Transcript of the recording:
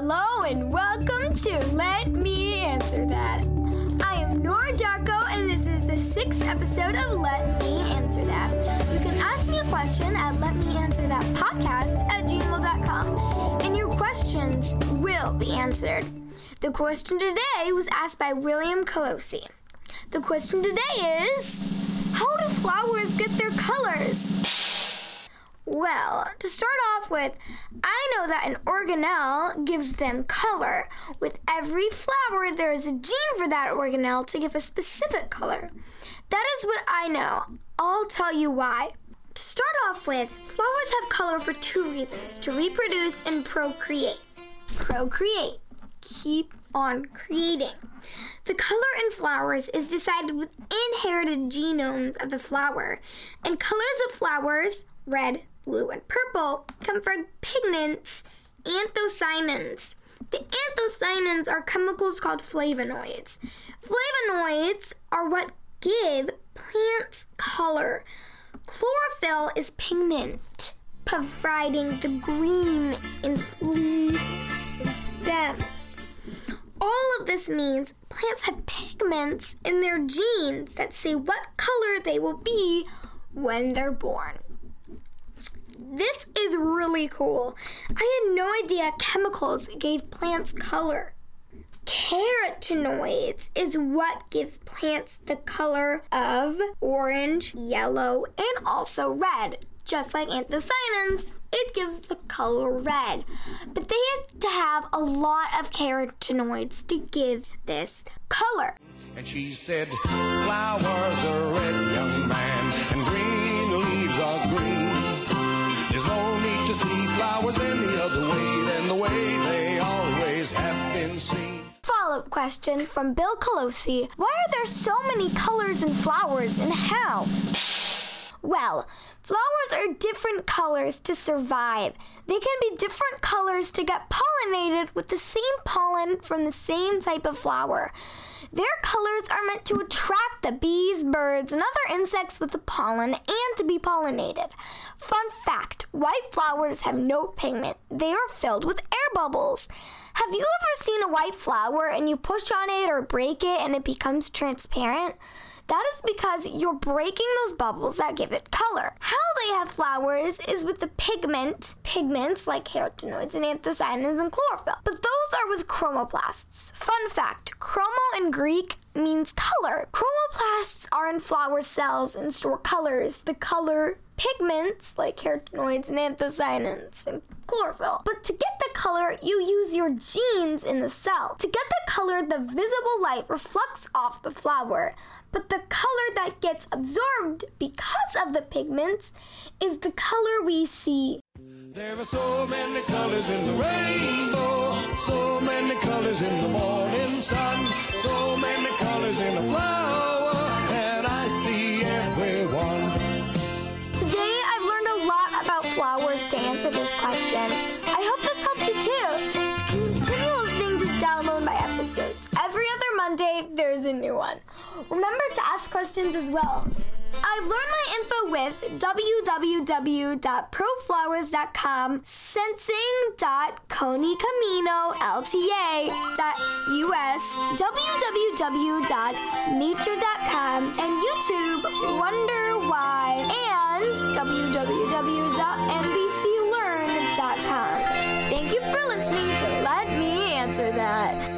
Hello and welcome to Let Me Answer That. I am Nora Darko and this is the sixth episode of Let Me Answer That. You can ask me a question at Let Me Answer That podcast at gmail.com and your questions will be answered. The question today was asked by William Colosi. The question today is How do flowers get their colors? Well, to start off with, I know that an organelle gives them color. With every flower, there is a gene for that organelle to give a specific color. That is what I know. I'll tell you why. To start off with, flowers have color for two reasons to reproduce and procreate. Procreate. Keep on creating. The color in flowers is decided with inherited genomes of the flower, and colors of flowers, red, blue, and purple, come from pigments, anthocyanins. The anthocyanins are chemicals called flavonoids. Flavonoids are what give plants color. Chlorophyll is pigment, providing the green in leaves and stems. All of this means plants have pigments in their genes that say what color they will be when they're born. This is really cool. I had no idea chemicals gave plants color. Carotenoids is what gives plants the color of orange, yellow, and also red. Just like anthocyanins, it gives the color red. But they have to have a lot of carotenoids to give this color. And she said, Flowers are red, young man, and green flowers any other way than the way they always have been seen. Follow up question from Bill Colosi Why are there so many colors and flowers and how? Well, flowers are different colors to survive. They can be different colors to get pollinated with the same pollen from the same type of flower. Their colors are meant to attract the bees, birds, and other insects with the pollen and to be pollinated. Fun fact white flowers have no pigment, they are filled with air bubbles. Have you ever seen a white flower and you push on it or break it and it becomes transparent? That is because you're breaking those bubbles that give it color. How they have flowers is with the pigment, pigments like carotenoids and anthocyanins and chlorophyll. But those are with chromoplasts. Fun fact chromo in Greek means color. Chromoplasts are in flower cells and store colors. The color pigments like carotenoids and anthocyanins and chlorophyll. But to get the color, you use your genes in the cell. To get the color, the visible light reflects off the flower. But the color that gets absorbed because of the pigments is the color we see. There are so many colors in the rainbow, so many colors in the morning sun, so many answer this question. I hope this helps you too. To continue listening, just download my episodes. Every other Monday, there's a new one. Remember to ask questions as well. I've learned my info with www.proflowers.com, sensing.konicaminolta.us, www.nature.com, and YouTube Wonder Why, and www.nbclearn.com. Answer That.